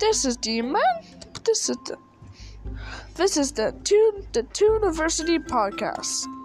This is the man. This is the. This is the Tune the two University podcast.